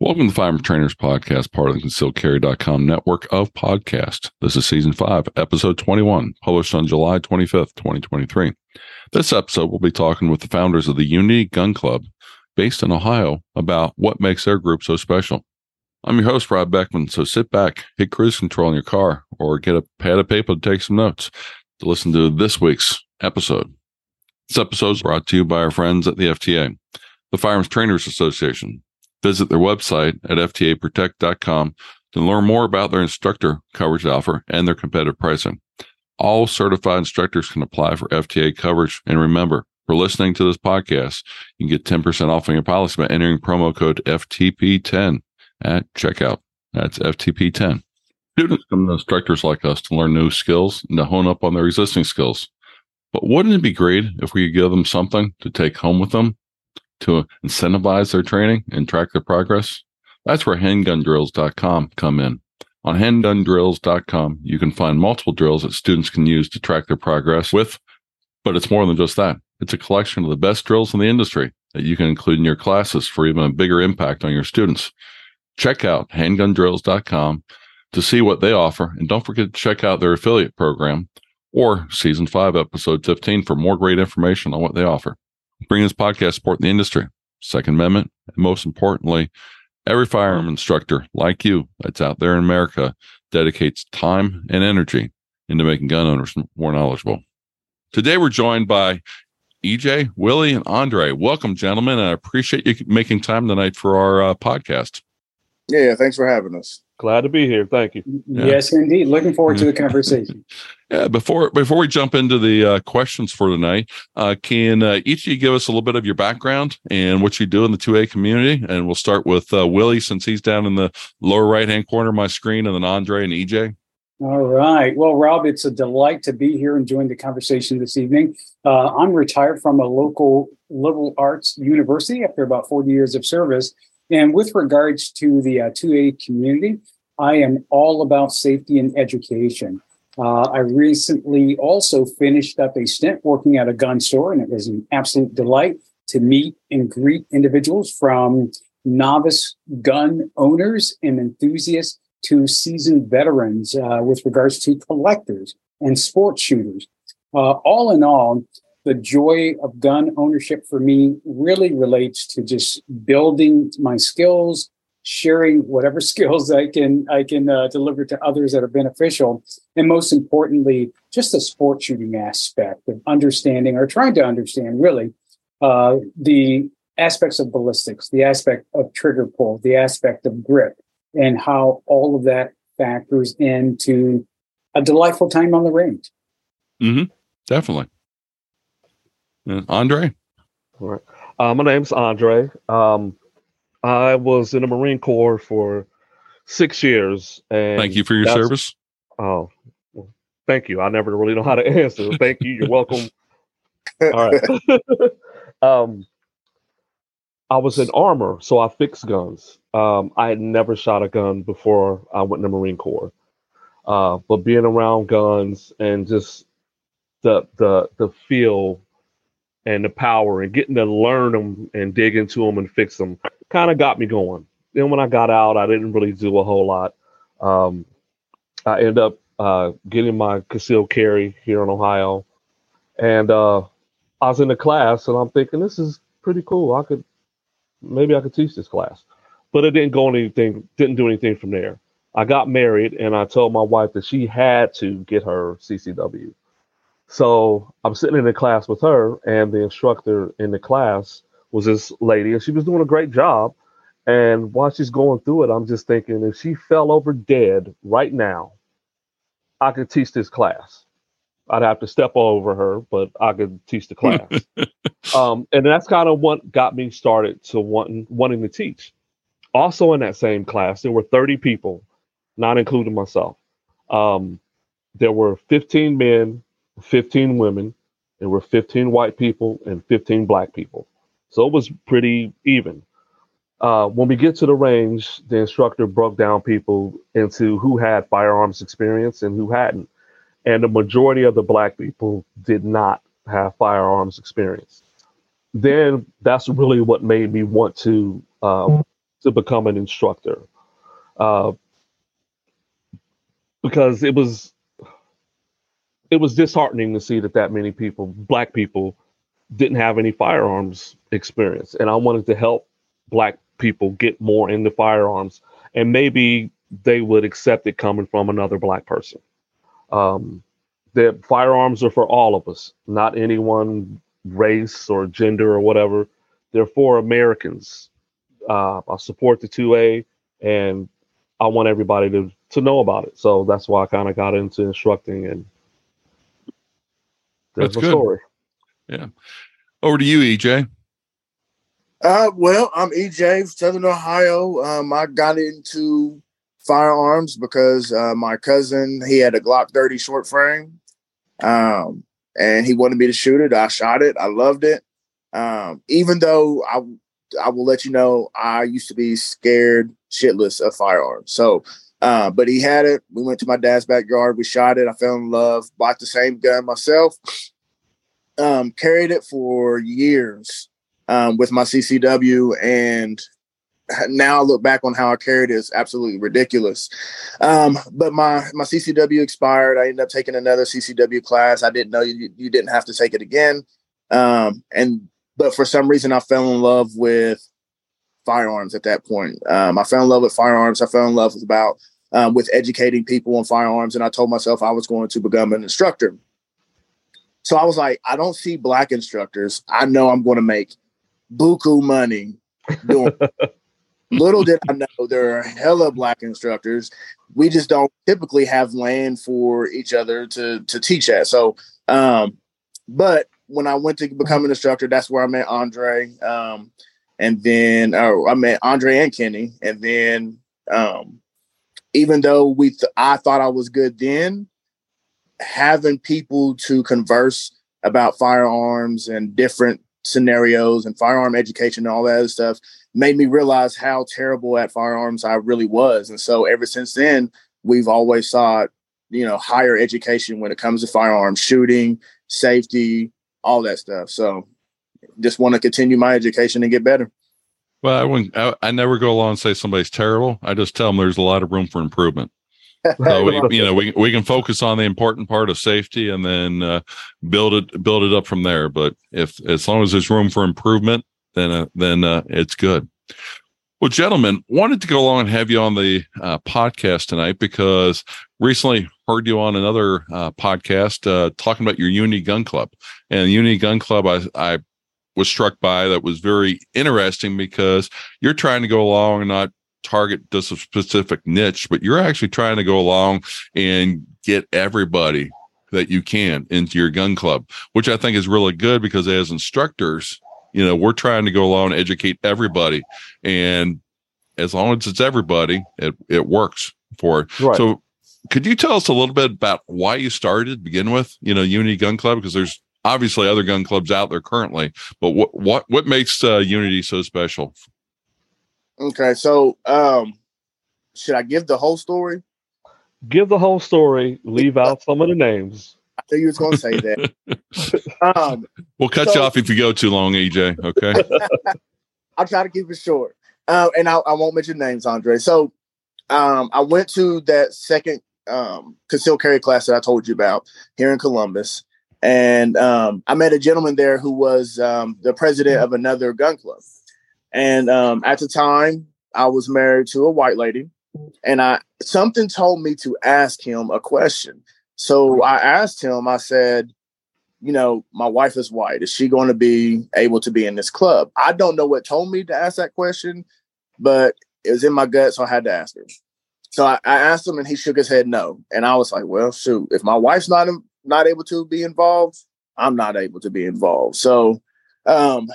Welcome to the Firearm Trainers Podcast, part of the ConcealedCarry.com network of podcasts. This is season five, episode 21, published on July 25th, 2023. This episode, we'll be talking with the founders of the Unity Gun Club, based in Ohio, about what makes their group so special. I'm your host, Rob Beckman, so sit back, hit cruise control in your car, or get a pad of paper to take some notes to listen to this week's episode. This episode is brought to you by our friends at the FTA, the Firearms Trainers Association, Visit their website at ftaprotect.com to learn more about their instructor coverage offer and their competitive pricing. All certified instructors can apply for FTA coverage. And remember, for listening to this podcast, you can get 10% off on your policy by entering promo code FTP10 at checkout. That's FTP10. Students come to instructors like us to learn new skills and to hone up on their existing skills. But wouldn't it be great if we could give them something to take home with them to incentivize their training and track their progress? That's where handgundrills.com come in. On handgundrills.com, you can find multiple drills that students can use to track their progress with, but it's more than just that. It's a collection of the best drills in the industry that you can include in your classes for even a bigger impact on your students. Check out handgundrills.com to see what they offer, and don't forget to check out their affiliate program or season 5 episode 15 for more great information on what they offer bring this podcast support the industry. Second Amendment, and most importantly, every firearm instructor like you that's out there in America dedicates time and energy into making gun owners more knowledgeable. Today, we're joined by EJ, Willie, and Andre. Welcome, gentlemen. I appreciate you making time tonight for our uh, podcast. Yeah, thanks for having us. Glad to be here. Thank you. Yeah. Yes, indeed. Looking forward to the conversation. yeah, before before we jump into the uh, questions for tonight, uh, can uh, each of you give us a little bit of your background and what you do in the 2A community? And we'll start with uh, Willie, since he's down in the lower right hand corner of my screen, and then Andre and EJ. All right. Well, Rob, it's a delight to be here and join the conversation this evening. Uh, I'm retired from a local liberal arts university after about 40 years of service. And with regards to the uh, 2A community, I am all about safety and education. Uh, I recently also finished up a stint working at a gun store, and it was an absolute delight to meet and greet individuals from novice gun owners and enthusiasts to seasoned veterans uh, with regards to collectors and sports shooters. Uh, all in all, the joy of gun ownership for me really relates to just building my skills, sharing whatever skills I can I can uh, deliver to others that are beneficial, and most importantly, just the sport shooting aspect of understanding or trying to understand really uh, the aspects of ballistics, the aspect of trigger pull, the aspect of grip, and how all of that factors into a delightful time on the range. Mm-hmm. Definitely. Andre? All right. Uh, my name's Andre. Um, I was in the Marine Corps for six years. And thank you for your service. Oh, well, thank you. I never really know how to answer. thank you. You're welcome. All right. um, I was in armor, so I fixed guns. Um, I had never shot a gun before I went in the Marine Corps. Uh, but being around guns and just the the the feel and the power and getting to learn them and dig into them and fix them kind of got me going. Then when I got out, I didn't really do a whole lot. Um, I end up uh, getting my concealed carry here in Ohio, and uh, I was in the class, and I'm thinking this is pretty cool. I could maybe I could teach this class, but it didn't go anything. Didn't do anything from there. I got married, and I told my wife that she had to get her CCW. So I'm sitting in the class with her, and the instructor in the class was this lady, and she was doing a great job. And while she's going through it, I'm just thinking if she fell over dead right now, I could teach this class. I'd have to step over her, but I could teach the class. um, and that's kind of what got me started to wanting wanting to teach. Also in that same class, there were 30 people, not including myself. Um, there were 15 men 15 women, there were 15 white people and 15 black people. So it was pretty even. Uh, when we get to the range, the instructor broke down people into who had firearms experience and who hadn't. And the majority of the black people did not have firearms experience. Then that's really what made me want to um, to become an instructor. Uh, because it was it was disheartening to see that that many people, black people, didn't have any firearms experience, and I wanted to help black people get more into firearms, and maybe they would accept it coming from another black person. Um, the firearms are for all of us, not any one race or gender or whatever. They're for Americans. Uh, I support the 2A, and I want everybody to to know about it. So that's why I kind of got into instructing, and that's, that's good. story. Yeah. Over to you, EJ. Uh, well, I'm EJ, Southern Ohio. Um, I got into firearms because uh, my cousin he had a Glock 30 short frame, um, and he wanted me to shoot it. I shot it. I loved it. Um, even though I I will let you know I used to be scared shitless of firearms. So, uh, but he had it. We went to my dad's backyard. We shot it. I fell in love. Bought the same gun myself. Um, carried it for years um, with my CCW, and now I look back on how I carried it is absolutely ridiculous. Um, but my my CCW expired. I ended up taking another CCW class. I didn't know you, you didn't have to take it again. Um, and but for some reason, I fell in love with firearms at that point. Um, I fell in love with firearms. I fell in love with about um, with educating people on firearms, and I told myself I was going to become an instructor. So I was like, I don't see black instructors. I know I'm going to make buku money doing Little did I know there are hella black instructors. We just don't typically have land for each other to to teach at. So, um, but when I went to become an instructor, that's where I met Andre. Um, and then uh, I met Andre and Kenny. And then, um, even though we, th- I thought I was good then, having people to converse about firearms and different scenarios and firearm education and all that other stuff made me realize how terrible at firearms I really was. And so ever since then, we've always sought, you know, higher education when it comes to firearms, shooting, safety, all that stuff. So just want to continue my education and get better. Well, I wouldn't, I, I never go along and say somebody's terrible. I just tell them there's a lot of room for improvement. so we, you know, we we can focus on the important part of safety and then uh, build it build it up from there. But if as long as there's room for improvement, then uh, then uh, it's good. Well, gentlemen, wanted to go along and have you on the uh, podcast tonight because recently heard you on another uh, podcast uh, talking about your Unity Gun Club and Unity Gun Club. I, I was struck by that was very interesting because you're trying to go along and not target just a specific niche, but you're actually trying to go along and get everybody that you can into your gun club, which I think is really good because as instructors, you know, we're trying to go along and educate everybody. And as long as it's everybody, it, it works for it. Right. So could you tell us a little bit about why you started to begin with, you know, Unity Gun Club? Because there's obviously other gun clubs out there currently, but what what what makes uh, Unity so special? Okay, so um should I give the whole story? Give the whole story. Leave out some of the names. I knew you was going to say that. um, we'll cut so, you off if you go too long, EJ. Okay. I'll try to keep it short. Uh, and I, I, won't mention names, Andre. So um, I went to that second um, concealed carry class that I told you about here in Columbus. And um, I met a gentleman there who was um, the president of another gun club. And um, at the time, I was married to a white lady. And I something told me to ask him a question. So I asked him, I said, you know, my wife is white. Is she going to be able to be in this club? I don't know what told me to ask that question, but it was in my gut, so I had to ask her. So I, I asked him, and he shook his head no. And I was like, well, shoot, if my wife's not not able to be involved, I'm not able to be involved. So um,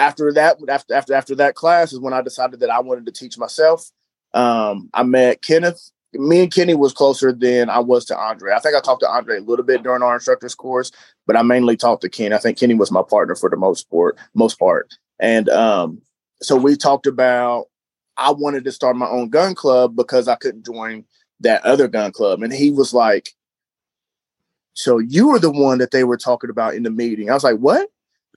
after that, after after after that class is when I decided that I wanted to teach myself. Um, I met Kenneth me and Kenny was closer than I was to Andre. I think I talked to Andre a little bit during our instructor's course, but I mainly talked to Kenny. I think Kenny was my partner for the most part, most part. And um, so we talked about I wanted to start my own gun club because I couldn't join that other gun club. And he was like, So you were the one that they were talking about in the meeting. I was like, What?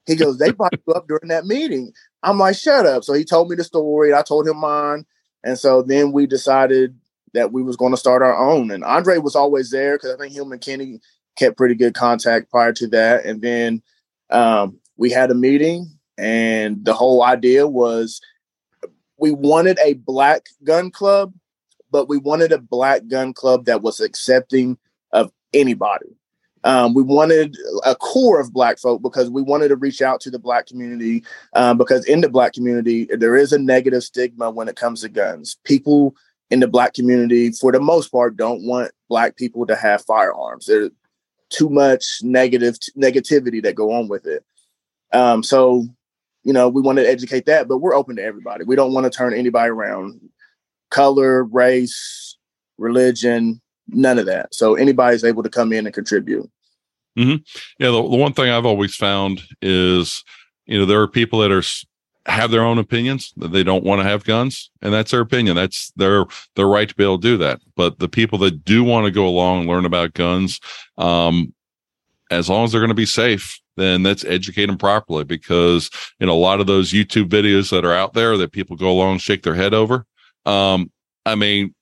He goes, They brought you up during that meeting. I'm like, shut up. So he told me the story. I told him mine. And so then we decided that we was going to start our own. And Andre was always there because I think him and Kenny kept pretty good contact prior to that. And then um, we had a meeting, and the whole idea was we wanted a black gun club, but we wanted a black gun club that was accepting of anybody. Um, we wanted a core of black folk because we wanted to reach out to the black community um, because in the black community there is a negative stigma when it comes to guns. People in the black community for the most part don't want black people to have firearms. There's too much negative negativity that go on with it. Um, so you know we want to educate that but we're open to everybody. We don't want to turn anybody around. Color race religion none of that. So anybody's able to come in and contribute. Mm-hmm. Yeah, the, the one thing I've always found is, you know, there are people that are have their own opinions that they don't want to have guns, and that's their opinion. That's their their right to be able to do that. But the people that do want to go along and learn about guns, um, as long as they're going to be safe, then let's educate them properly. Because you know, a lot of those YouTube videos that are out there that people go along and shake their head over. Um, I mean,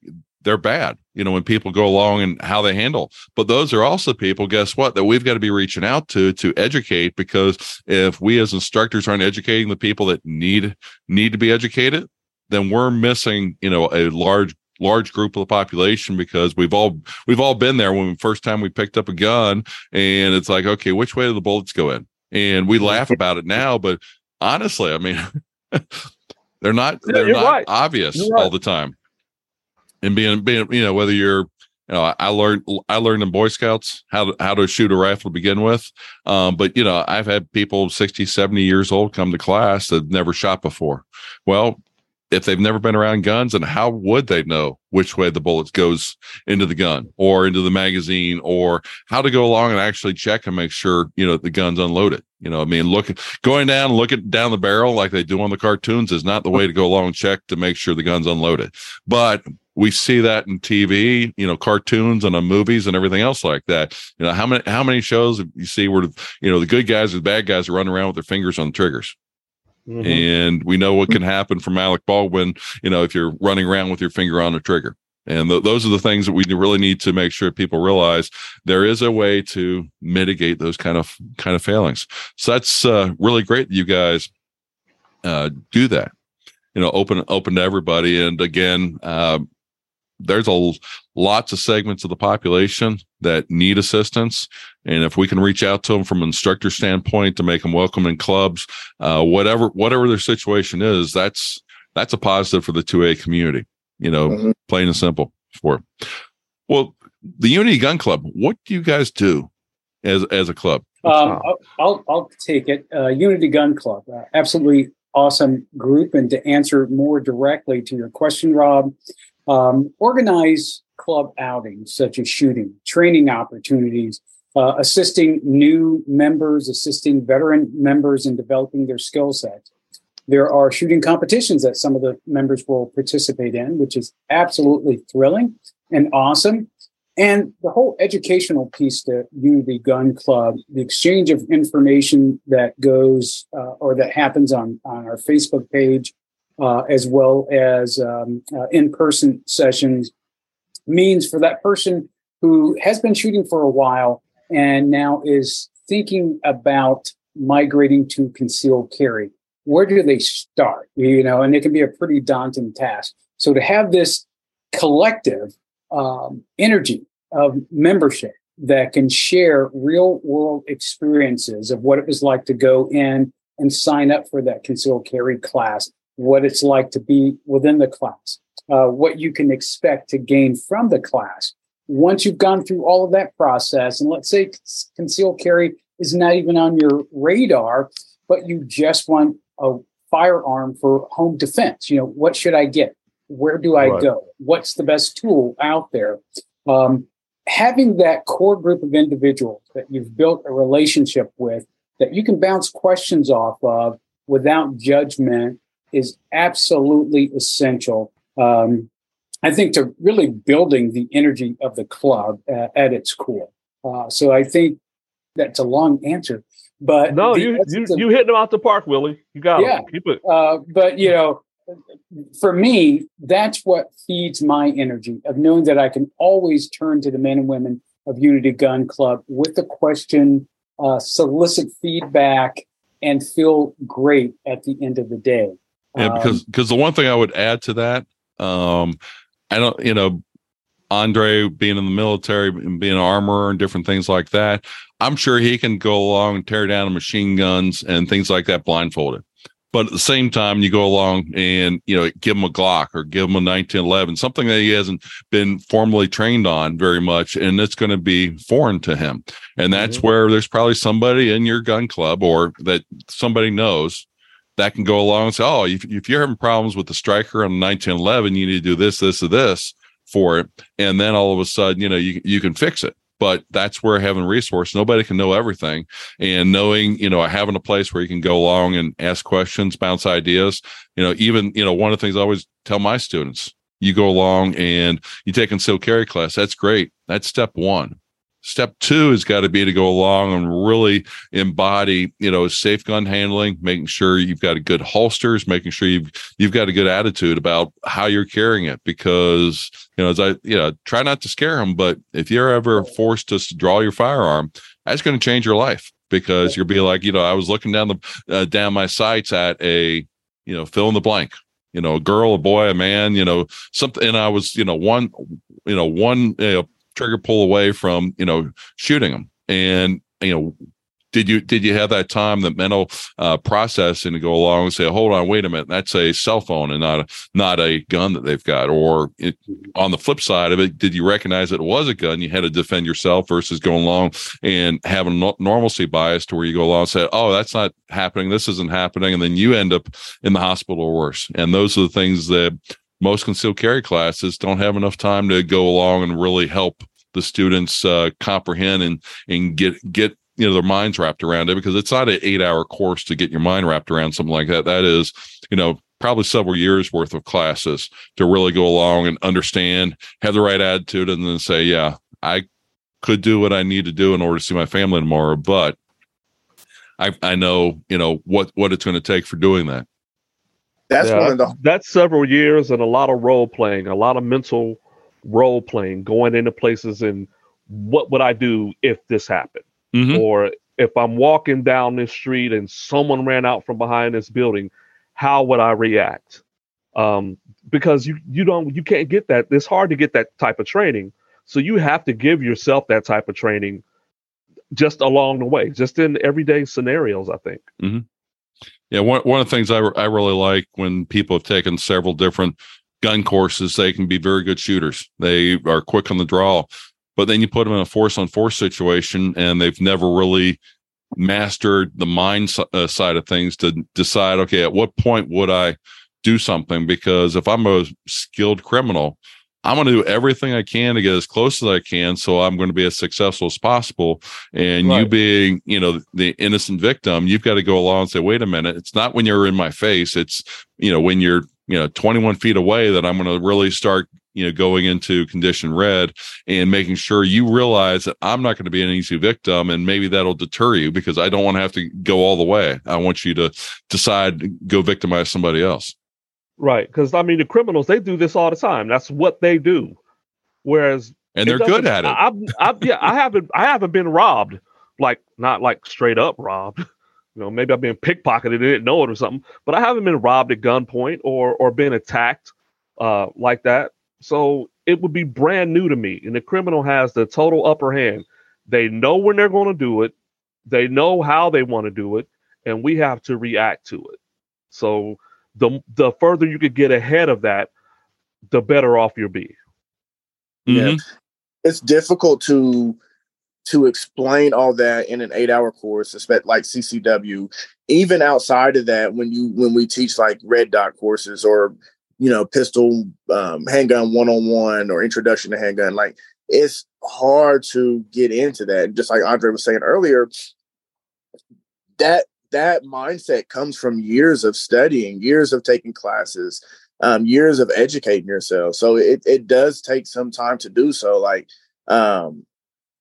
they're bad you know when people go along and how they handle but those are also people guess what that we've got to be reaching out to to educate because if we as instructors aren't educating the people that need need to be educated then we're missing you know a large large group of the population because we've all we've all been there when the first time we picked up a gun and it's like okay which way do the bullets go in and we laugh about it now but honestly i mean they're not they're not right. obvious right. all the time and being being you know whether you're you know I learned I learned in Boy Scouts how to how to shoot a rifle to begin with, um, but you know I've had people 60, 70 years old come to class that never shot before. Well, if they've never been around guns, and how would they know which way the bullets goes into the gun or into the magazine or how to go along and actually check and make sure you know the gun's unloaded? You know, I mean, looking going down, looking down the barrel like they do on the cartoons is not the way to go along check to make sure the gun's unloaded. But we see that in TV, you know, cartoons and on movies and everything else like that. You know, how many how many shows you see where you know the good guys and the bad guys are running around with their fingers on the triggers? Mm-hmm. And we know what can happen from Alec Baldwin, you know, if you're running around with your finger on the trigger. And th- those are the things that we really need to make sure people realize there is a way to mitigate those kind of kind of failings. So that's uh, really great that you guys uh, do that. You know, open open to everybody. And again, uh, there's a lots of segments of the population that need assistance. And if we can reach out to them from an instructor standpoint to make them welcome in clubs uh, whatever whatever their situation is that's that's a positive for the 2a community you know mm-hmm. plain and simple. For well the unity gun club what do you guys do as as a club? Um, I'll, I'll, I'll take it. Uh, unity gun club uh, absolutely awesome group. And to answer more directly to your question rob um, organize club outings such as shooting, training opportunities, uh, assisting new members, assisting veteran members in developing their skill sets. There are shooting competitions that some of the members will participate in, which is absolutely thrilling and awesome. And the whole educational piece to Unity Gun Club, the exchange of information that goes uh, or that happens on, on our Facebook page, uh, as well as um, uh, in-person sessions means for that person who has been shooting for a while and now is thinking about migrating to concealed carry. Where do they start? You know and it can be a pretty daunting task. So to have this collective um, energy of membership that can share real world experiences of what it was like to go in and sign up for that concealed carry class what it's like to be within the class, uh, what you can expect to gain from the class. Once you've gone through all of that process, and let's say concealed carry is not even on your radar, but you just want a firearm for home defense. You know, what should I get? Where do I right. go? What's the best tool out there? Um, having that core group of individuals that you've built a relationship with that you can bounce questions off of without judgment is absolutely essential. Um, I think to really building the energy of the club uh, at its core. Uh, so I think that's a long answer, But no, you you, you hitting them out the park, Willie. You got yeah. Keep it. Uh, but you know, for me, that's what feeds my energy of knowing that I can always turn to the men and women of Unity Gun Club with a question, uh, solicit feedback, and feel great at the end of the day. Yeah, because because um, the one thing I would add to that, um, I don't, you know, Andre being in the military and being an armorer and different things like that, I'm sure he can go along and tear down machine guns and things like that blindfolded. But at the same time, you go along and you know give him a Glock or give him a 1911, something that he hasn't been formally trained on very much, and it's going to be foreign to him. And that's mm-hmm. where there's probably somebody in your gun club or that somebody knows that can go along and say, "Oh, if, if you're having problems with the striker on the 1911, you need to do this, this, or this." for it. And then all of a sudden you know you, you can fix it. But that's where having resource nobody can know everything. And knowing you know having a place where you can go along and ask questions bounce ideas you know even you know one of the things i always tell my students you go along and you take concealed carry class that's great. That's step one Step two has got to be to go along and really embody, you know, safe gun handling, making sure you've got a good holsters, making sure you've you've got a good attitude about how you're carrying it. Because you know, as I you know, try not to scare them, but if you're ever forced to draw your firearm, that's going to change your life because you'll be like, you know, I was looking down the uh, down my sights at a, you know, fill in the blank you know, a girl, a boy, a man, you know, something. And I was, you know, one, you know, one you know, trigger pull away from you know shooting them and you know did you did you have that time the mental uh, processing to go along and say hold on wait a minute that's a cell phone and not a not a gun that they've got or it, on the flip side of it did you recognize that it was a gun you had to defend yourself versus going along and having no, normalcy bias to where you go along and say oh that's not happening this isn't happening and then you end up in the hospital or worse. And those are the things that most concealed carry classes don't have enough time to go along and really help the students uh, comprehend and and get get you know their minds wrapped around it because it's not an eight hour course to get your mind wrapped around something like that. That is you know probably several years worth of classes to really go along and understand have the right attitude and then say yeah i could do what i need to do in order to see my family tomorrow but i i know you know what what it's going to take for doing that. That's yeah, one of the that's several years and a lot of role playing, a lot of mental role playing, going into places and what would I do if this happened? Mm-hmm. Or if I'm walking down this street and someone ran out from behind this building, how would I react? Um, because you you don't you can't get that. It's hard to get that type of training. So you have to give yourself that type of training just along the way, just in everyday scenarios. I think. Mm-hmm. Yeah, one one of the things I I really like when people have taken several different gun courses, they can be very good shooters. They are quick on the draw, but then you put them in a force on force situation, and they've never really mastered the mind uh, side of things to decide, okay, at what point would I do something? Because if I'm a skilled criminal, I'm going to do everything I can to get as close as I can. So I'm going to be as successful as possible. And right. you being, you know, the innocent victim, you've got to go along and say, wait a minute, it's not when you're in my face. It's, you know, when you're, you know, 21 feet away that I'm going to really start, you know, going into condition red and making sure you realize that I'm not going to be an easy victim. And maybe that'll deter you because I don't want to have to go all the way. I want you to decide, go victimize somebody else. Right, because I mean the criminals they do this all the time. That's what they do. Whereas and they're good at it. I, I, I, yeah, I haven't I haven't been robbed like not like straight up robbed. You know, maybe I've been pickpocketed and didn't know it or something, but I haven't been robbed at gunpoint or or been attacked uh, like that. So it would be brand new to me. And the criminal has the total upper hand. They know when they're going to do it. They know how they want to do it, and we have to react to it. So the the further you could get ahead of that, the better off you'll be. Yeah, mm-hmm. it's difficult to to explain all that in an eight hour course, especially like CCW. Even outside of that, when you when we teach like red dot courses or you know pistol um, handgun one on one or introduction to handgun, like it's hard to get into that. Just like Andre was saying earlier, that that mindset comes from years of studying, years of taking classes, um, years of educating yourself. So it, it does take some time to do so. Like, um,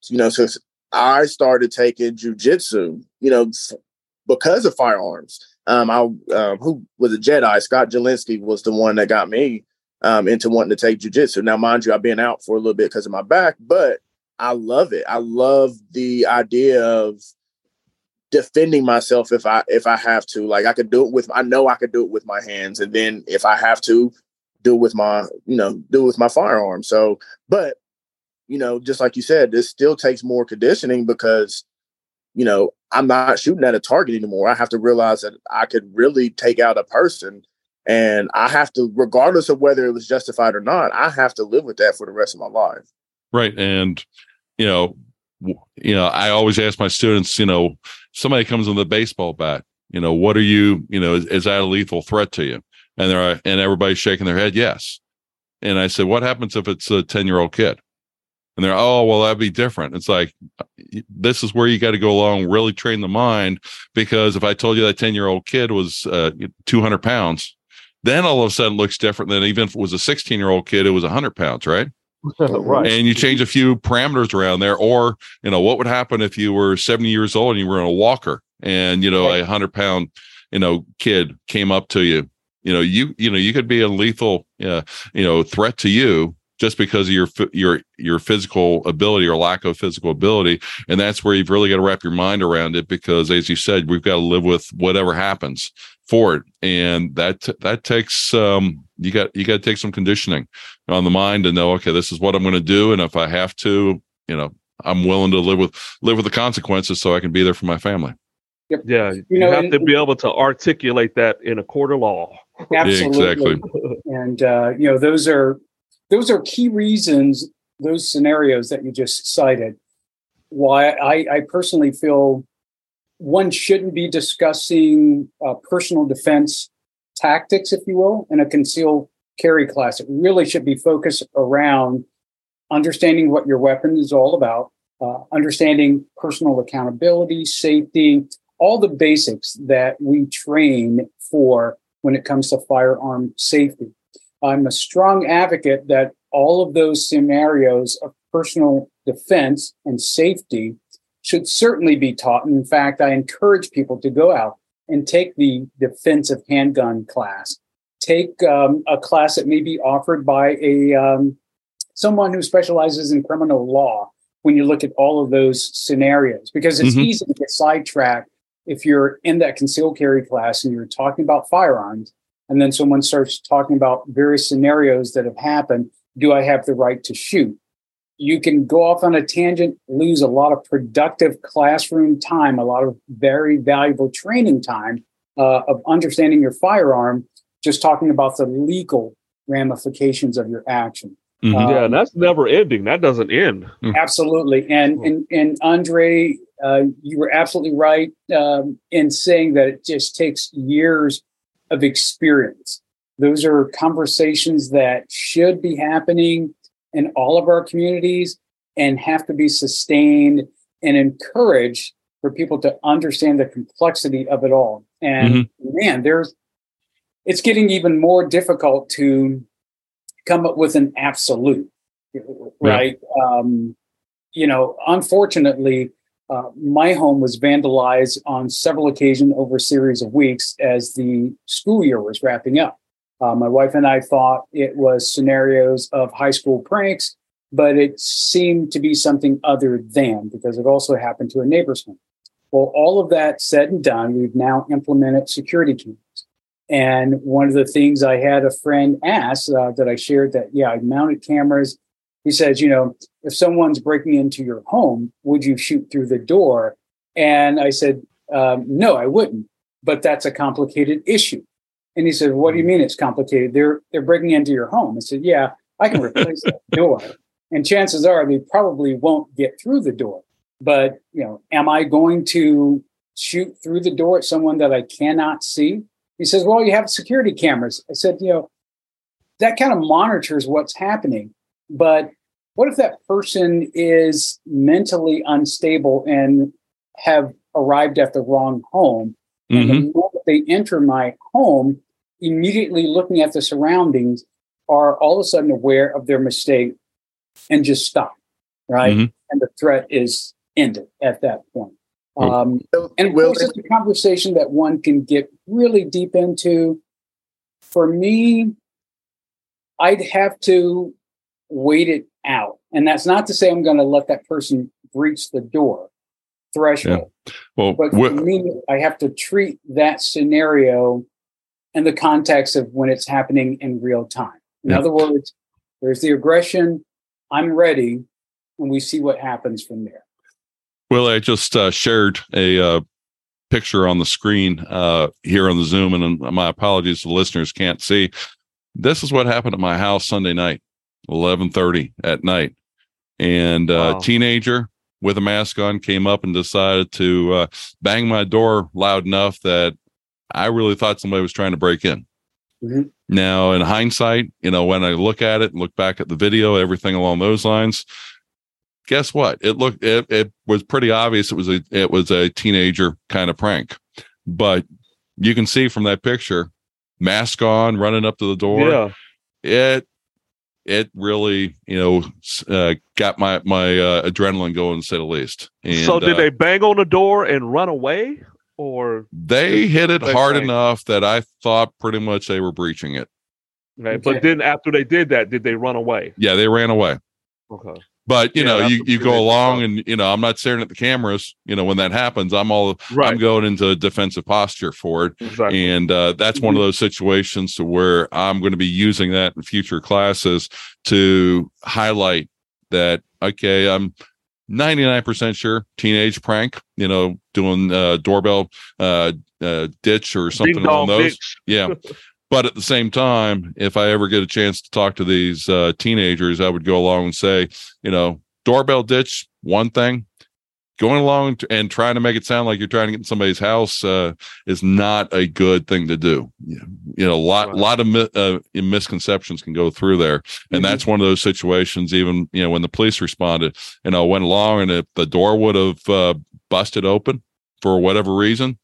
you know, so I started taking jujitsu, you know, because of firearms. Um, I um, who was a Jedi, Scott Jelinski was the one that got me um, into wanting to take jujitsu. Now, mind you, I've been out for a little bit because of my back, but I love it. I love the idea of defending myself if I if I have to. Like I could do it with I know I could do it with my hands, and then if I have to, do it with my you know do it with my firearm. So, but you know, just like you said, this still takes more conditioning because you know I'm not shooting at a target anymore. I have to realize that I could really take out a person. And I have to, regardless of whether it was justified or not, I have to live with that for the rest of my life. Right. And, you know, you know, I always ask my students, you know, somebody comes with a baseball bat, you know, what are you, you know, is, is that a lethal threat to you? And they're, and everybody's shaking their head, yes. And I said, what happens if it's a 10 year old kid? And they're, oh, well, that'd be different. It's like, this is where you got to go along, really train the mind. Because if I told you that 10 year old kid was uh, 200 pounds, then all of a sudden looks different than even if it was a 16 year old kid, it was 100 pounds, right? right. And you change a few parameters around there. Or, you know, what would happen if you were 70 years old and you were in a walker and, you know, right. a 100 pound, you know, kid came up to you? You know, you, you know, you could be a lethal, uh, you know, threat to you just because of your your your physical ability or lack of physical ability and that's where you've really got to wrap your mind around it because as you said we've got to live with whatever happens for it and that that takes um you got you got to take some conditioning on the mind and know okay this is what i'm going to do and if i have to you know i'm willing to live with live with the consequences so i can be there for my family Yep. Yeah, you, you know, have and, to be able to articulate that in a court of law. Absolutely. exactly. And uh, you know, those are those are key reasons, those scenarios that you just cited, why I, I personally feel one shouldn't be discussing uh, personal defense tactics, if you will, in a concealed carry class. It really should be focused around understanding what your weapon is all about, uh, understanding personal accountability, safety, all the basics that we train for when it comes to firearm safety. I'm a strong advocate that all of those scenarios of personal defense and safety should certainly be taught. And in fact, I encourage people to go out and take the defensive handgun class. Take um, a class that may be offered by a um, someone who specializes in criminal law. When you look at all of those scenarios, because it's mm-hmm. easy to get sidetracked if you're in that concealed carry class and you're talking about firearms and then someone starts talking about various scenarios that have happened. Do i have the right to shoot? You can go off on a tangent lose a lot of productive classroom time a lot of very valuable training time uh, of understanding your firearm just talking about the legal ramifications of your action. Mm-hmm. um, yeah and that's never ending. That doesn't end. Hmm. absolutely. And and, and andre uh, you were absolutely right um, in saying that it just takes years of experience. Those are conversations that should be happening in all of our communities and have to be sustained and encouraged for people to understand the complexity of it all. And mm-hmm. man, there's it's getting even more difficult to come up with an absolute, right? Yeah. Um, you know, unfortunately, uh, my home was vandalized on several occasions over a series of weeks as the school year was wrapping up. Uh, my wife and I thought it was scenarios of high school pranks, but it seemed to be something other than because it also happened to a neighbor's home. Well, all of that said and done, we've now implemented security cameras. And one of the things I had a friend ask uh, that I shared that, yeah, I mounted cameras he says, you know, if someone's breaking into your home, would you shoot through the door? And I said, um, no, I wouldn't. But that's a complicated issue. And he said, what do you mean it's complicated? They're they're breaking into your home. I said, yeah, I can replace that door. And chances are they probably won't get through the door. But you know, am I going to shoot through the door at someone that I cannot see? He says, well, you have security cameras. I said, you know, that kind of monitors what's happening. But what if that person is mentally unstable and have arrived at the wrong home? Mm-hmm. And the mm-hmm. moment they enter my home, immediately looking at the surroundings, are all of a sudden aware of their mistake and just stop, right? Mm-hmm. And the threat is ended at that point. Um, and of course, it's a conversation that one can get really deep into. For me, I'd have to wait it out. And that's not to say I'm going to let that person breach the door threshold. Yeah. Well, but for me, I have to treat that scenario in the context of when it's happening in real time. In yeah. other words, there's the aggression. I'm ready, and we see what happens from there. Well, I just uh, shared a uh, picture on the screen uh, here on the Zoom, and my apologies to the listeners can't see. This is what happened at my house Sunday night, eleven thirty at night, and a wow. teenager with a mask on came up and decided to uh, bang my door loud enough that I really thought somebody was trying to break in. Mm-hmm. Now, in hindsight, you know, when I look at it and look back at the video, everything along those lines, guess what? It looked it, it was pretty obvious it was a it was a teenager kind of prank. But you can see from that picture, mask on, running up to the door. Yeah. It it really, you know, uh, got my my uh, adrenaline going, to say the least. And, so, did uh, they bang on the door and run away, or they hit it hard bang? enough that I thought pretty much they were breaching it. Right, okay. but then after they did that, did they run away? Yeah, they ran away. Okay. But you yeah, know, you, you go along and you know, I'm not staring at the cameras. You know, when that happens, I'm all right. I'm going into defensive posture for it, exactly. and uh, that's one of mm-hmm. those situations to where I'm going to be using that in future classes to highlight that. Okay, I'm 99% sure teenage prank. You know, doing uh, doorbell uh, uh, ditch or something along those. Yeah. But at the same time, if I ever get a chance to talk to these uh, teenagers, I would go along and say, you know, doorbell ditch, one thing. Going along and trying to make it sound like you're trying to get in somebody's house uh, is not a good thing to do. You know, a lot, lot of mi- uh, misconceptions can go through there, and mm-hmm. that's one of those situations. Even you know, when the police responded, you know, went along, and if the door would have uh, busted open for whatever reason,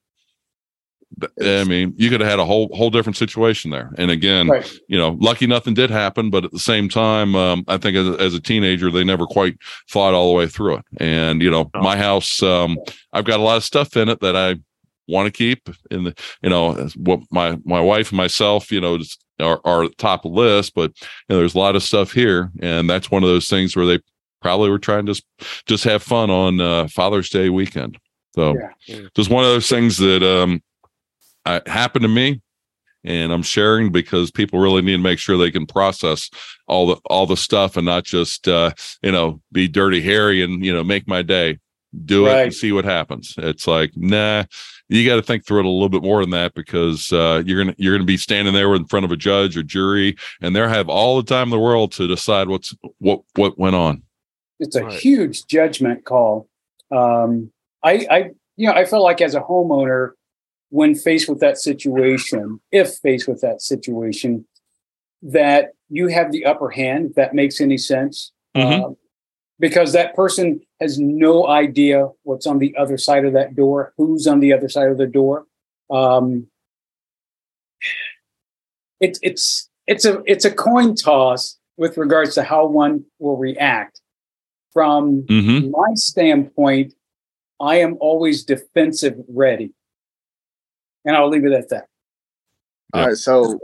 I mean, you could have had a whole whole different situation there. And again, right. you know, lucky nothing did happen, but at the same time, um, I think as, as, a teenager, they never quite thought all the way through it. And you know, my house, um, I've got a lot of stuff in it that I want to keep. In the, you know, what my my wife and myself, you know, are, are top of the list. But you know, there's a lot of stuff here, and that's one of those things where they probably were trying to just just have fun on uh, Father's Day weekend. So, yeah. just one of those things that um, happened to me and I'm sharing because people really need to make sure they can process all the all the stuff and not just uh, you know be Dirty Harry and you know make my day. Do right. it and see what happens. It's like nah, you got to think through it a little bit more than that because uh, you're gonna you're gonna be standing there in front of a judge or jury and they have all the time in the world to decide what's what what went on. It's a right. huge judgment call. Um, I I you know I feel like as a homeowner when faced with that situation, if faced with that situation, that you have the upper hand, if that makes any sense. Mm-hmm. Uh, because that person has no idea what's on the other side of that door, who's on the other side of the door. Um, it, it's it's a it's a coin toss with regards to how one will react. From mm-hmm. my standpoint, I am always defensive ready and I'll leave it at that. All right, so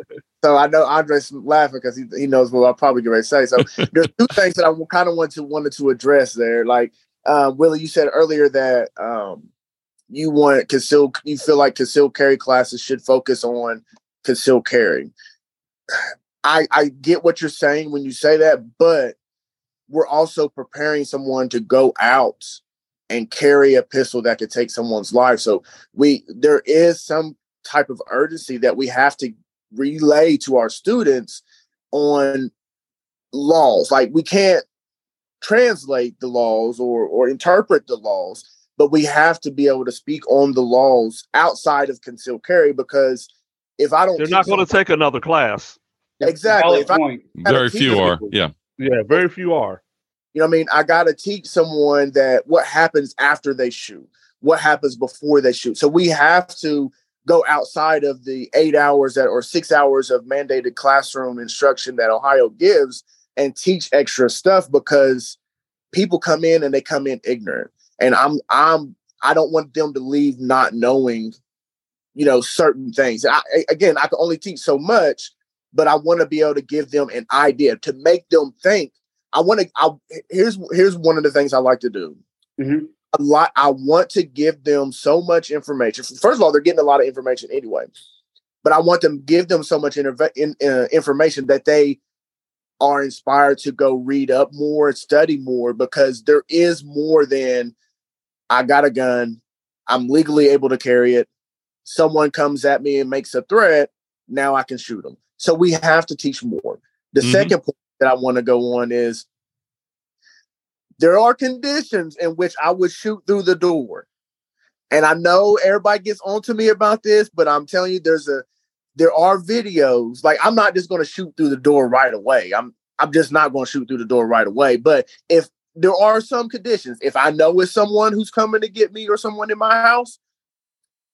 so I know Andres laughing because he, he knows what I'll probably get ready to say. So there's two things that I kind of want to wanted to address there. Like uh, Willie, you said earlier that um, you want conceal you feel like concealed carry classes should focus on concealed carry. I I get what you're saying when you say that, but we're also preparing someone to go out and carry a pistol that could take someone's life. So we there is some type of urgency that we have to relay to our students on laws. Like we can't translate the laws or or interpret the laws, but we have to be able to speak on the laws outside of concealed carry because if I don't They're not going to take another class. Exactly. If I, very few are. Yeah. Yeah, very few are. You know what I mean? I got to teach someone that what happens after they shoot, what happens before they shoot. So we have to go outside of the eight hours that or six hours of mandated classroom instruction that Ohio gives and teach extra stuff because people come in and they come in ignorant. and I'm I'm I don't want them to leave not knowing, you know, certain things. I, again, I can only teach so much, but I want to be able to give them an idea to make them think. I want to. I here's here's one of the things I like to do. Mm-hmm. A lot. I want to give them so much information. First of all, they're getting a lot of information anyway, but I want them give them so much in, uh, information that they are inspired to go read up more and study more because there is more than I got a gun, I'm legally able to carry it. Someone comes at me and makes a threat, now I can shoot them. So we have to teach more. The mm-hmm. second point that I want to go on is there are conditions in which I would shoot through the door. And I know everybody gets onto me about this, but I'm telling you, there's a there are videos. Like I'm not just to shoot through the door right away. I'm I'm just not to shoot through the door right away. But if there are some conditions, if I know it's someone who's coming to get me or someone in my house,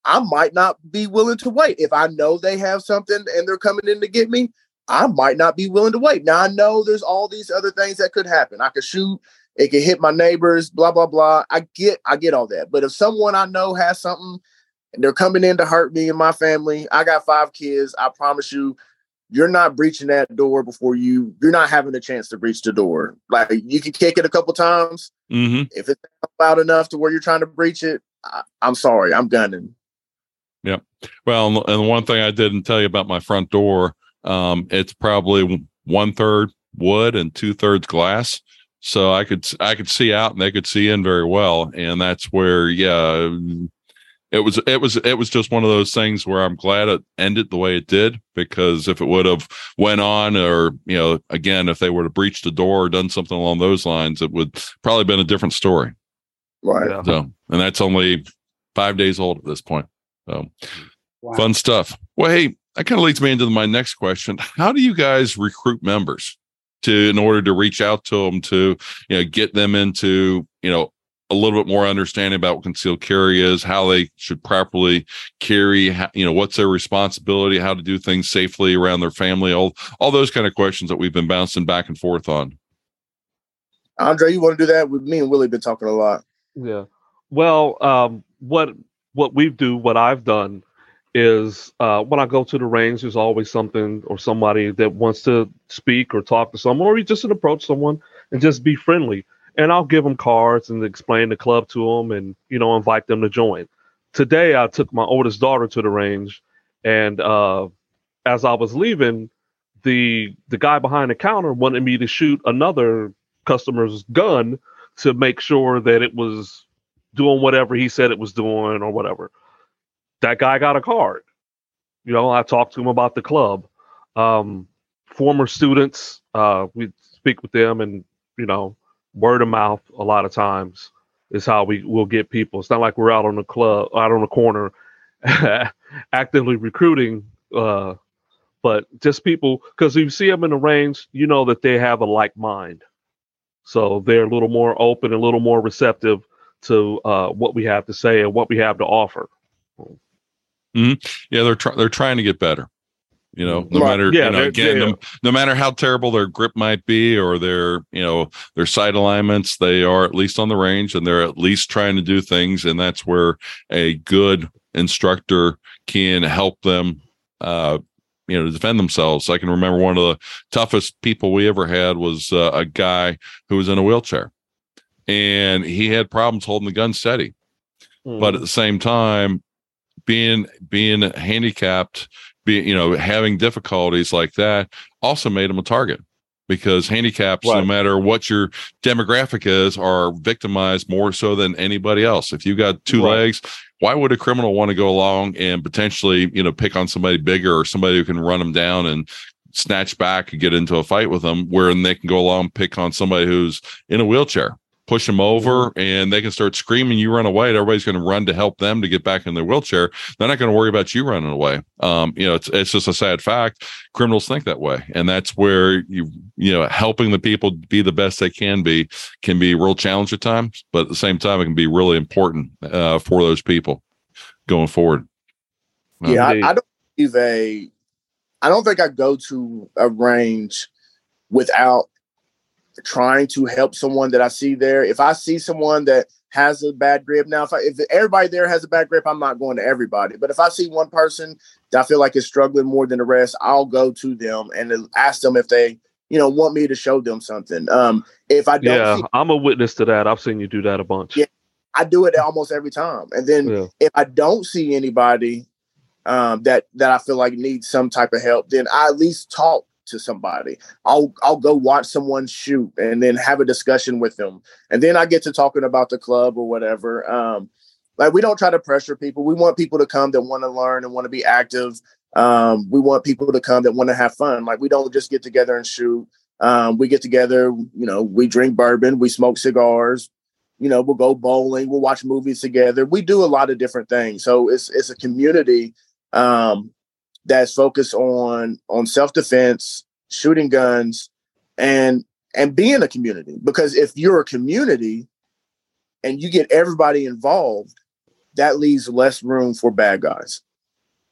I might not be willing to wait. If I know they have something and they're coming in to get me, I might not be willing to wait. Now I know there's all these other things that could happen. I could shoot, it could hit my neighbors, blah blah blah. I get I get all that. But if someone I know has something and they're coming in to hurt me and my family. I got five kids. I promise you, you're not breaching that door before you. You're not having a chance to breach the door. Like you can kick it a couple times. Mm-hmm. If it's loud enough to where you're trying to breach it, I, I'm sorry, I'm gunning. Yeah. Well, and the one thing I didn't tell you about my front door, um, it's probably one third wood and two thirds glass so i could i could see out and they could see in very well and that's where yeah it was it was it was just one of those things where I'm glad it ended the way it did because if it would have went on or you know again if they were to breach the door or done something along those lines it would probably been a different story. Right. So and that's only five days old at this point. So wow. fun stuff. Well, hey, that kind of leads me into my next question. How do you guys recruit members to in order to reach out to them to you know get them into you know a little bit more understanding about what concealed carry is, how they should properly carry, how, you know, what's their responsibility, how to do things safely around their family, all all those kind of questions that we've been bouncing back and forth on. Andre, you want to do that? With me and Willie been talking a lot. Yeah. Well, um, what what we do, what I've done is uh, when I go to the range, there's always something or somebody that wants to speak or talk to someone, or you just approach someone and just be friendly and I'll give them cards and explain the club to them and you know invite them to join. Today I took my oldest daughter to the range, and uh, as I was leaving, the the guy behind the counter wanted me to shoot another customer's gun to make sure that it was doing whatever he said it was doing or whatever. That guy got a card. You know, I talked to him about the club. Um, former students, uh, we speak with them and you know word of mouth a lot of times is how we will get people. It's not like we're out on the club, out on the corner, actively recruiting, uh, but just people because you see them in the range, you know that they have a like mind, so they're a little more open, a little more receptive to uh, what we have to say and what we have to offer. Mm-hmm. Yeah, they're trying. they're trying to get better you know no right. matter yeah, you know again yeah, yeah. No, no, matter how terrible their grip might be or their you know their sight alignments they are at least on the range and they're at least trying to do things and that's where a good instructor can help them uh you know defend themselves i can remember one of the toughest people we ever had was uh, a guy who was in a wheelchair and he had problems holding the gun steady mm. but at the same time being being handicapped be you know having difficulties like that also made them a target because handicaps right. no matter what your demographic is are victimized more so than anybody else if you've got two right. legs why would a criminal want to go along and potentially you know pick on somebody bigger or somebody who can run them down and snatch back and get into a fight with them where they can go along and pick on somebody who's in a wheelchair push them over and they can start screaming you run away. And everybody's going to run to help them to get back in their wheelchair. They're not going to worry about you running away. Um, you know it's, it's just a sad fact. Criminals think that way and that's where you you know helping the people be the best they can be can be a real challenge at times but at the same time it can be really important uh, for those people going forward. Yeah I, I don't believe a i don't think i go to a range without trying to help someone that I see there. If I see someone that has a bad grip. Now, if I, if everybody there has a bad grip, I'm not going to everybody. But if I see one person that I feel like is struggling more than the rest, I'll go to them and ask them if they, you know, want me to show them something. Um, if I don't, yeah, see, I'm a witness to that. I've seen you do that a bunch. Yeah. I do it almost every time. And then Yeah. if I don't see anybody um, that that I feel like needs some type of help, then I at least talk to somebody. I'll I'll go watch someone shoot and then have a discussion with them, and then I get to talking about the club or whatever. Um, like we don't try to pressure people. We want people to come that want to learn and want to be active. Um, we want people to come that want to have fun. Like we don't just get together and shoot. Um, we get together, you know, we drink bourbon, we smoke cigars, you know, we'll go bowling, we'll watch movies together. We do a lot of different things. So it's it's a community um, that's focused on on self defense, shooting guns, and and being a community. Because if you're a community and you get everybody involved, that leaves less room for bad guys.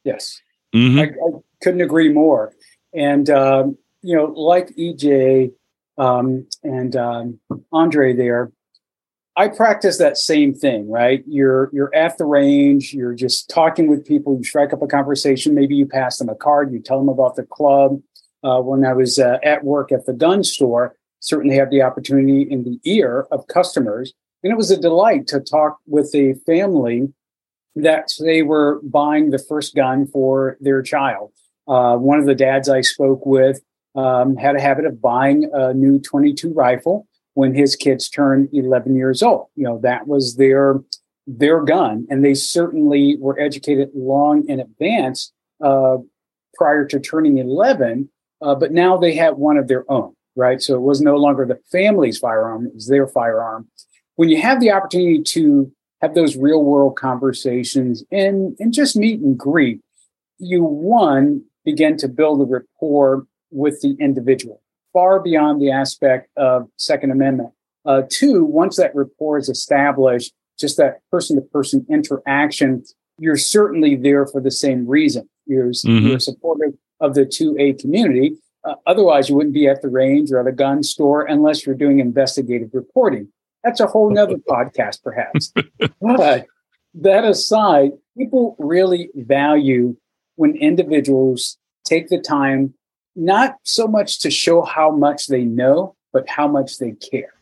Yes. Mhm. I, I couldn't agree more. And um, you know, like EJ um, and um, Andre there, I practice that same thing. Right? You're you're at the range. You're just talking with people. You strike up a conversation. Maybe you pass them a card. You tell them about the club. Uh, when I was uh, at work at the gun store, certainly had the opportunity in the ear of customers, and it was a delight to talk with a family that they were buying the first gun for their child. Uh, one of the dads I spoke with um, had a habit of buying a new 22 rifle when his kids turned 11 years old. You know, that was their their gun, and they certainly were educated long in advance uh, prior to turning 11. Uh, but now they had one of their own, right? So it was no longer the family's firearm; it was their firearm. When you have the opportunity to have those real world conversations and and just meet and greet, you one begin to build a rapport with the individual far beyond the aspect of Second Amendment. Uh, two, once that rapport is established, just that person to person interaction, you're certainly there for the same reason. You're, Mhm. you're supportive of the 2A community. Uh, otherwise, you wouldn't be at the range or at a gun store unless you're doing investigative reporting. That's a whole nother podcast, perhaps. But that aside, people really value when individuals take the time not so much to show how much they know, but how much they care.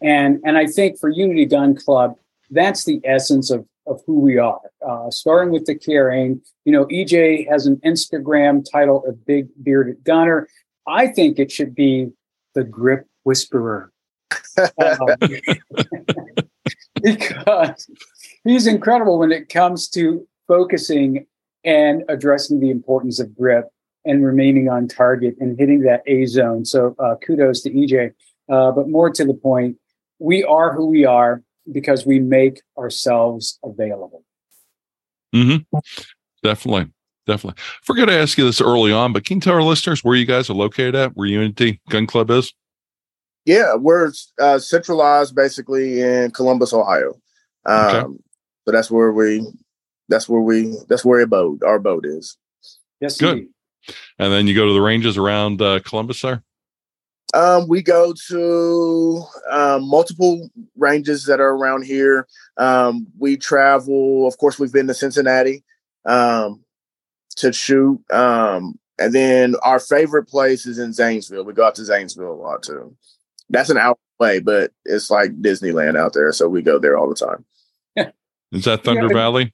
And and I think for Unity Gun Club, that's the essence of of who we are. Uh, starting with the caring, you know, EJ has an Instagram title of Big Bearded Gunner. I think it should be the Grip Whisperer. Um, because he's incredible when it comes to focusing and addressing the importance of grip and remaining on target and hitting that A zone. So uh, kudos to EJ. Uh, but more to the point, we are who we are because we make ourselves available. Mm-hmm. Definitely. Definitely. Forgot to ask you this early on, but can you tell our listeners where you guys are located at, where Unity Gun Club is? Yeah, we're uh, centralized basically in Columbus, Ohio. Um, Okay. So that's where we, that's where we, that's where abode, our abode is. Yes, Good. indeed. And then you go to the ranges around uh, Columbus there? Um, we go to um, multiple ranges that are around here. Um, we travel, of course, we've been to Cincinnati um, to shoot. Um, and then our favorite place is in Zanesville. We go out to Zanesville a lot too. That's an hour away, but it's like Disneyland out there. So we go there all the time. Is that Thunder but- Valley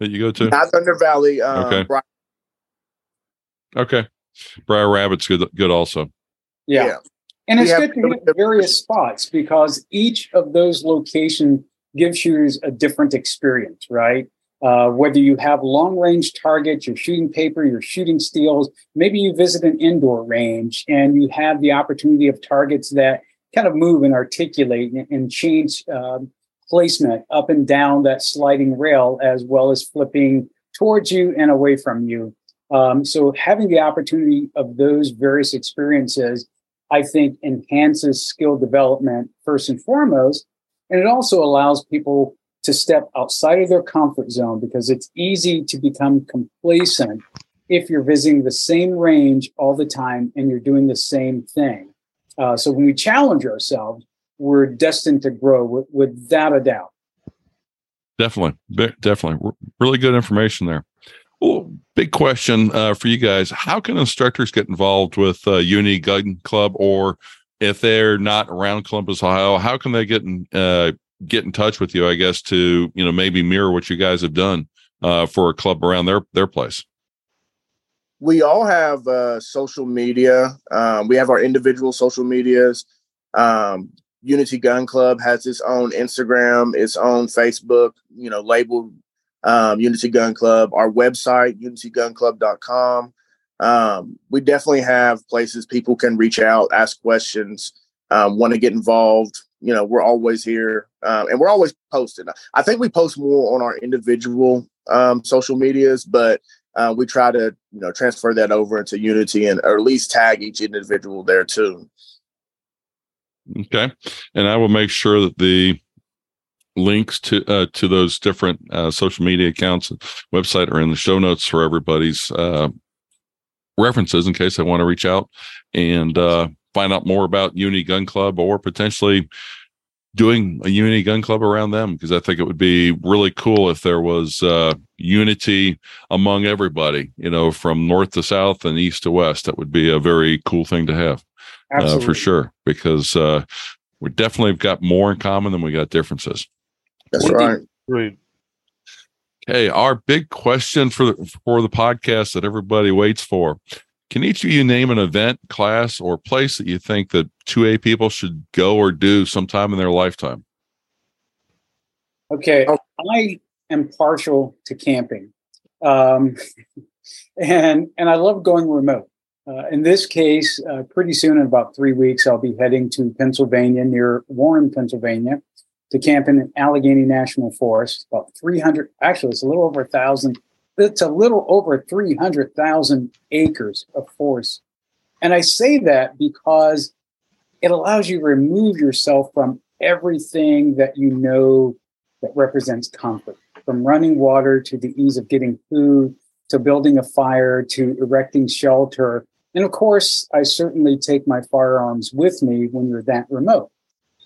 that you go to? Not Thunder Valley. Um, Okay. Bri- Okay. Briar Rabbit's good good also. Yeah. yeah. And it's We have- good to hit various spots because each of those locations gives you a different experience, right? Uh, whether you have long range targets, you're shooting paper, you're shooting steels, maybe you visit an indoor range and you have the opportunity of targets that kind of move and articulate and, and change um, placement up and down that sliding rail, as well as flipping towards you and away from you. Um, so having the opportunity of those various experiences I think enhances skill development first and foremost. And it also allows people to step outside of their comfort zone because it's easy to become complacent if you're visiting the same range all the time and you're doing the same thing. Uh, so when we challenge ourselves, we're destined to grow with, without a doubt. Definitely, definitely, really good information there. Well, big question uh, for you guys: How can instructors get involved with uh, Unity Gun Club, or if they're not around Columbus, Ohio, how can they get in uh, get in touch with you? I guess to you know maybe mirror what you guys have done uh, for a club around their their place. We all have uh, social media. Um, we have our individual social medias. Um, Unity Gun Club has its own Instagram, its own Facebook, you know, labeled um, Unity Gun Club. Our website, unitygunclub.com. Um, we definitely have places people can reach out, ask questions, um, want to get involved. You know, we're always here um, and we're always posting. I think we post more on our individual um, social medias, but uh, we try to, you know, transfer that over into Unity and or at least tag each individual there too. Okay, and I will make sure that the links to uh, to those different uh, social media accounts and website are in the show notes for everybody's uh, references in case they want to reach out and uh, find out more about Unity Gun Club or potentially doing a Unity Gun Club around them because I think it would be really cool if there was uh, unity among everybody, you know, from north to south and east to west. That would be a very cool thing to have uh, for sure because uh, we definitely have got more in common than we got differences. That's right. Right. Okay, our big question for the, for the podcast that everybody waits for. Can each of you name an event, class, or place that you think that 2A people should go or do sometime in their lifetime? Okay, oh. I am partial to camping. Um, and and I love going remote. Uh, in this case, uh, pretty soon, in about three weeks, I'll be heading to Pennsylvania, near Warren, Pennsylvania, to camp in Allegheny National Forest. About 300, actually, it's a little over a thousand. It's a little over 300,000 acres of forest. And I say that because it allows you to remove yourself from everything that you know that represents comfort, from running water to the ease of getting food to building a fire to erecting shelter and of course, I certainly take my firearms with me when you're that remote.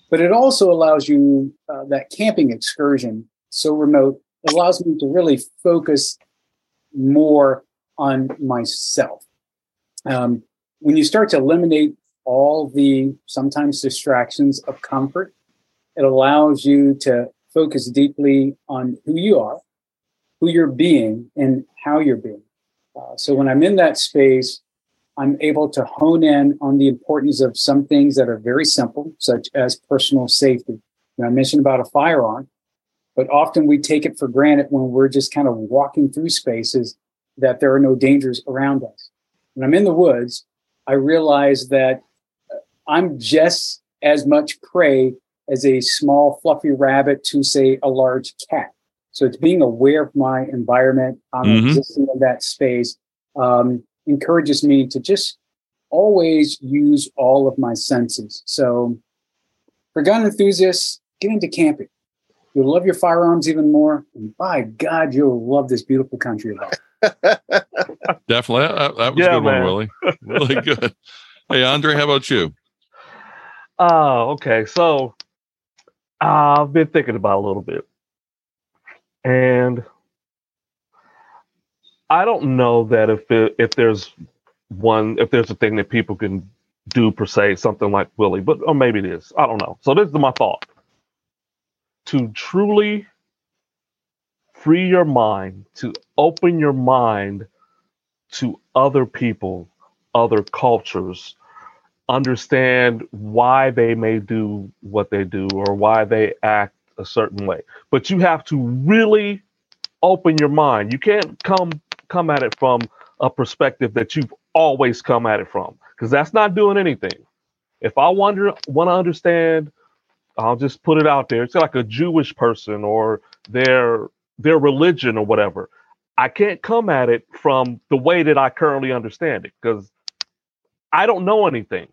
But it also allows you uh, that camping excursion so remote allows me to really focus more on myself. Um, when you start to eliminate all the sometimes distractions of comfort, it allows you to focus deeply on who you are, who you're being, and how you're being. Uh, so when I'm in that space, I'm able to hone in on the importance of some things that are very simple, such as personal safety. I mentioned about a firearm, but often we take it for granted when we're just kind of walking through spaces that there are no dangers around us. When I'm in the woods, I realize that uh, I'm just as much prey as a small fluffy rabbit to say a large cat. So it's being aware of my environment. I'm mm-hmm. existing in that space. Um, encourages me to just always use all of my senses. So, for gun enthusiasts, get into camping. You'll love your firearms even more, and by God, you'll love this beautiful country Definitely, that, that was yeah, good man. one, Willie. Really good. hey, Andre, how about you? Oh, okay. So uh, I've been thinking about a little bit, and I don't know that if it, if there's one if there's a thing that people can do per se something like Willie, but or maybe it is. I don't know. So this is my thought. To truly free your mind, to open your mind to other people, other cultures, understand why they may do what they do or why they act a certain way. But you have to really open your mind. You can't come come at it from a perspective that you've always come at it from, because that's not doing anything. If I wonder, want to understand, I'll just put it out there. It's like a Jewish person or their their religion or whatever. I can't come at it from the way that I currently understand it because I don't know anything.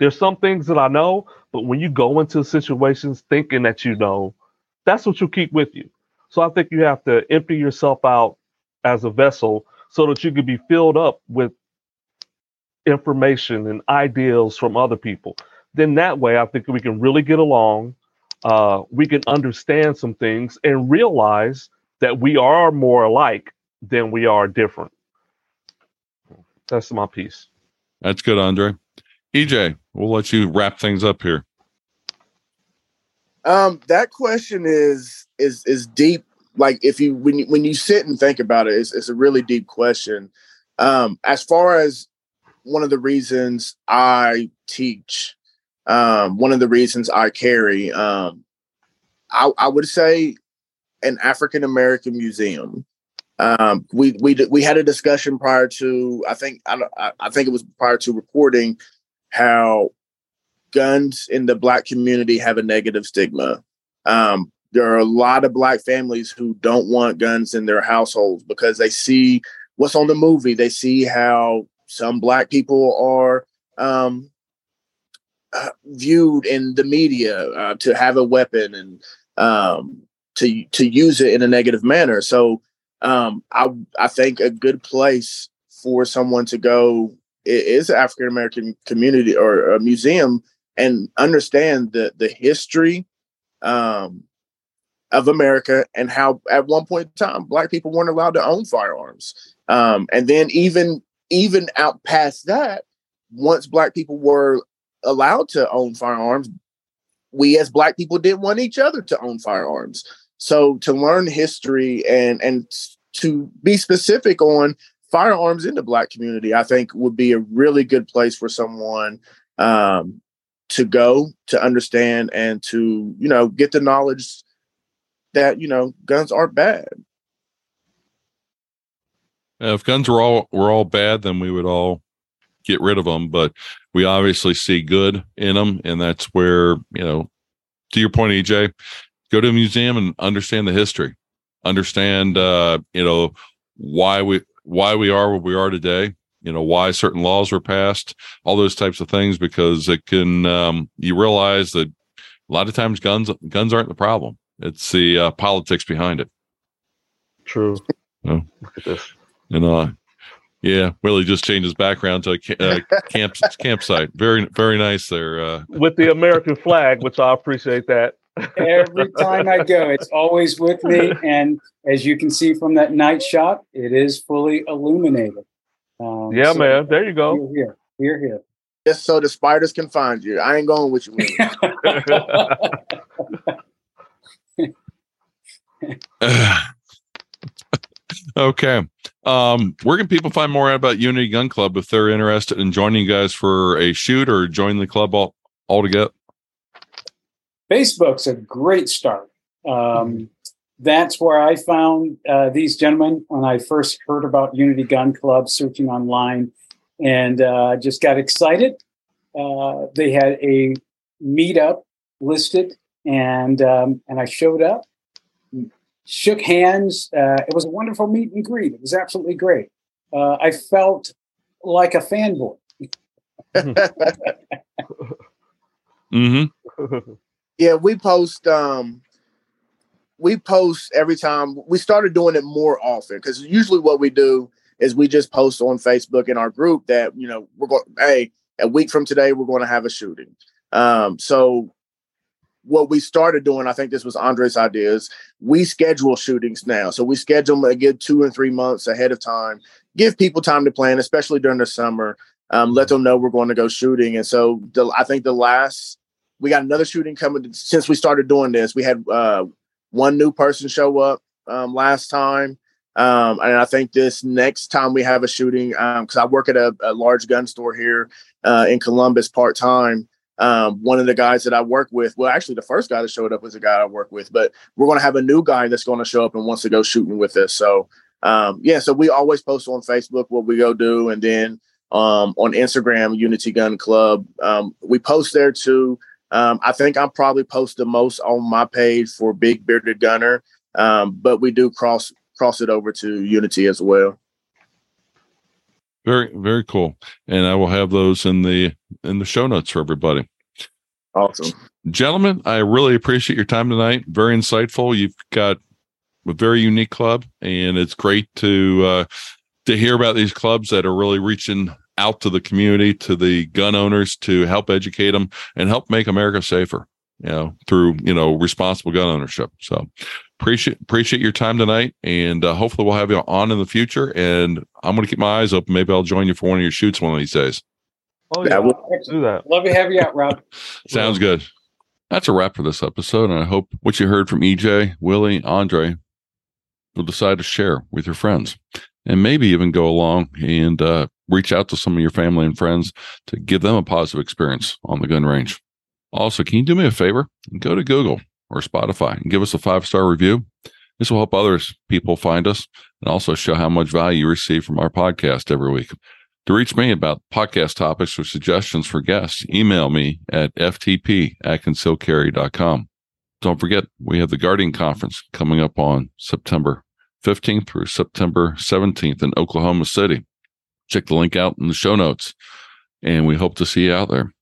There's some things that I know, but when you go into situations thinking that you know, that's what you keep with you. So I think you have to empty yourself out as a vessel so that you can be filled up with information and ideals from other people. Then that way, I think we can really get along. uh, we can understand some things and realize that we are more alike than we are different. That's my piece. That's good, Andre. EJ, we'll let you wrap things up here. Um, that question is is is deep. Like if you when you when you sit and think about it, it's, it's a really deep question. Um, as far as one of the reasons I teach, um, one of the reasons I carry, um, I, I would say an African American museum. Um, we we we had a discussion prior to I think I, I think it was prior to recording how guns in the black community have a negative stigma. Um, there are a lot of black families who don't want guns in their households because they see what's on the movie. They see how some black people are um, uh, viewed in the media uh, to have a weapon and um, to to use it in a negative manner. So um, I I think a good place for someone to go is African American community or a museum and understand the the history um, of America and how at one point in time black people weren't allowed to own firearms. Um, and then even even out past that, once black people were allowed to own firearms, we as black people didn't want each other to own firearms. So to learn history and and to be specific on firearms in the black community, I think would be a really good place for someone um, to go to understand and to you know get the knowledge that you know guns aren't bad. If guns were all were all bad, then we would all get rid of them. But we obviously see good in them, and that's where you know, to your point, EJ, go to a museum and understand the history, understand uh, you know why we why we are where we are today, you know why certain laws were passed all those types of things because it can um, you realize that a lot of times guns guns aren't the problem it's the uh, politics behind it true look at this you know yeah willie just changed his background to a uh, camp campsite very very nice there uh, with the american flag which i appreciate that Every time I go, it's always with me. And as you can see from that night shot, it is fully illuminated. Um, yeah, so man. There you go. We're here. We're here. Just so the spiders can find you. I ain't going with you. okay. Um, where can people find more about Unity Gun Club if they're interested in joining you guys for a shoot or join the club all, all together? Facebook's a great start. Um, that's where I found uh, these gentlemen when I first heard about Unity Gun Club, searching online, and uh, just got excited. Uh, they had a meetup listed, and um, and I showed up, shook hands. Uh, it was a wonderful meet and greet. It was absolutely great. Uh, I felt like a fanboy. mm-hmm. Yeah, we post. Um, we post every time we started doing it more often because usually what we do is we just post on Facebook in our group that you know we're going hey a week from today we're going to have a shooting. Um, so what we started doing, I think this was Andre's ideas. We schedule shootings now, so we schedule them good two and three months ahead of time. Give people time to plan, especially during the summer. Um, let them know we're going to go shooting, and so the, I think the last we got another shooting coming since we started doing this. We had uh, one new person show up um, last time. Um, and I think this next time we have a shooting, because um, I work at a, a, large gun store here uh, in Columbus part time. Um, one of the guys that I work with, well, actually, the first guy that showed up was a guy I work with, but we're going to have a new guy that's going to show up and wants to go shooting with us. So, um, yeah, so we always post on Facebook what we go do, and then um, on Instagram, Unity Gun Club, we post there too. Um, I think I'm probably post the most on my page for Big Bearded Gunner, um, but we do cross cross it over to Unity as well. Very very cool, and I will have those in the in the show notes for everybody. Awesome, gentlemen. I really appreciate your time tonight. Very insightful. You've got a very unique club, and it's great to uh, to hear about these clubs that are really reaching out to the community, to the gun owners to help educate them and help make America safer. you know, through you know responsible gun ownership. So appreciate appreciate your time tonight, and uh, hopefully we'll have you on in the future. And I'm going to keep my eyes open. Maybe I'll join you for one of your shoots one of these days. Oh yeah, we'll do that. Love to have you out, Rob. Sounds good. That's a wrap for this episode, and I hope what you heard from EJ, Willie, Andre, will decide to share with your friends, and maybe even go along and uh, reach out to some of your family and friends to give them a positive experience on the gun range. Also, can you do me a favor go to Google or Spotify and give us a five star review? This will help others people find us and also show how much value you receive from our podcast every week. To reach me about podcast topics or suggestions for guests, email me at ftp at concealedcarry.com. Don't forget, we have the Guardian Conference coming up on September 15th through September 17th in Oklahoma City. Check the link out in the show notes, and we hope to see you out there.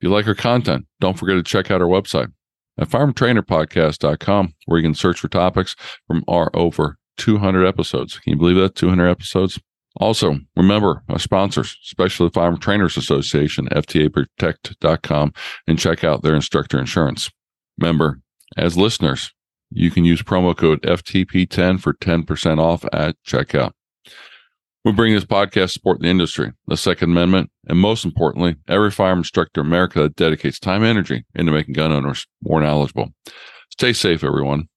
If you like our content, don't forget to check out our website at firearmtrainerpodcast.com, where you can search for topics from our over 200 episodes. Can you believe that? 200 episodes. Also, remember our sponsors, especially the Firearm Trainers Association, FTAProtect.com, and check out their instructor insurance. Remember, as listeners, you can use promo code FTP10 for 10% off at checkout. We bring this podcast to support the industry, the Second Amendment, and most importantly, every firearm instructor in America that dedicates time and energy into making gun owners more knowledgeable. Stay safe, everyone.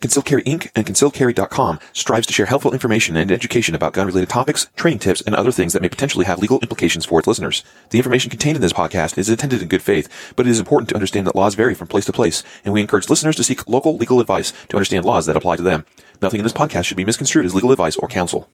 Concealed Carry Inc. and ConcealedCarry.com strives to share helpful information and education about gun-related topics, training tips, and other things that may potentially have legal implications for its listeners. The information contained in this podcast is intended in good faith, but it is important to understand that laws vary from place to place, and we encourage listeners to seek local legal advice to understand laws that apply to them. Nothing in this podcast should be misconstrued as legal advice or counsel.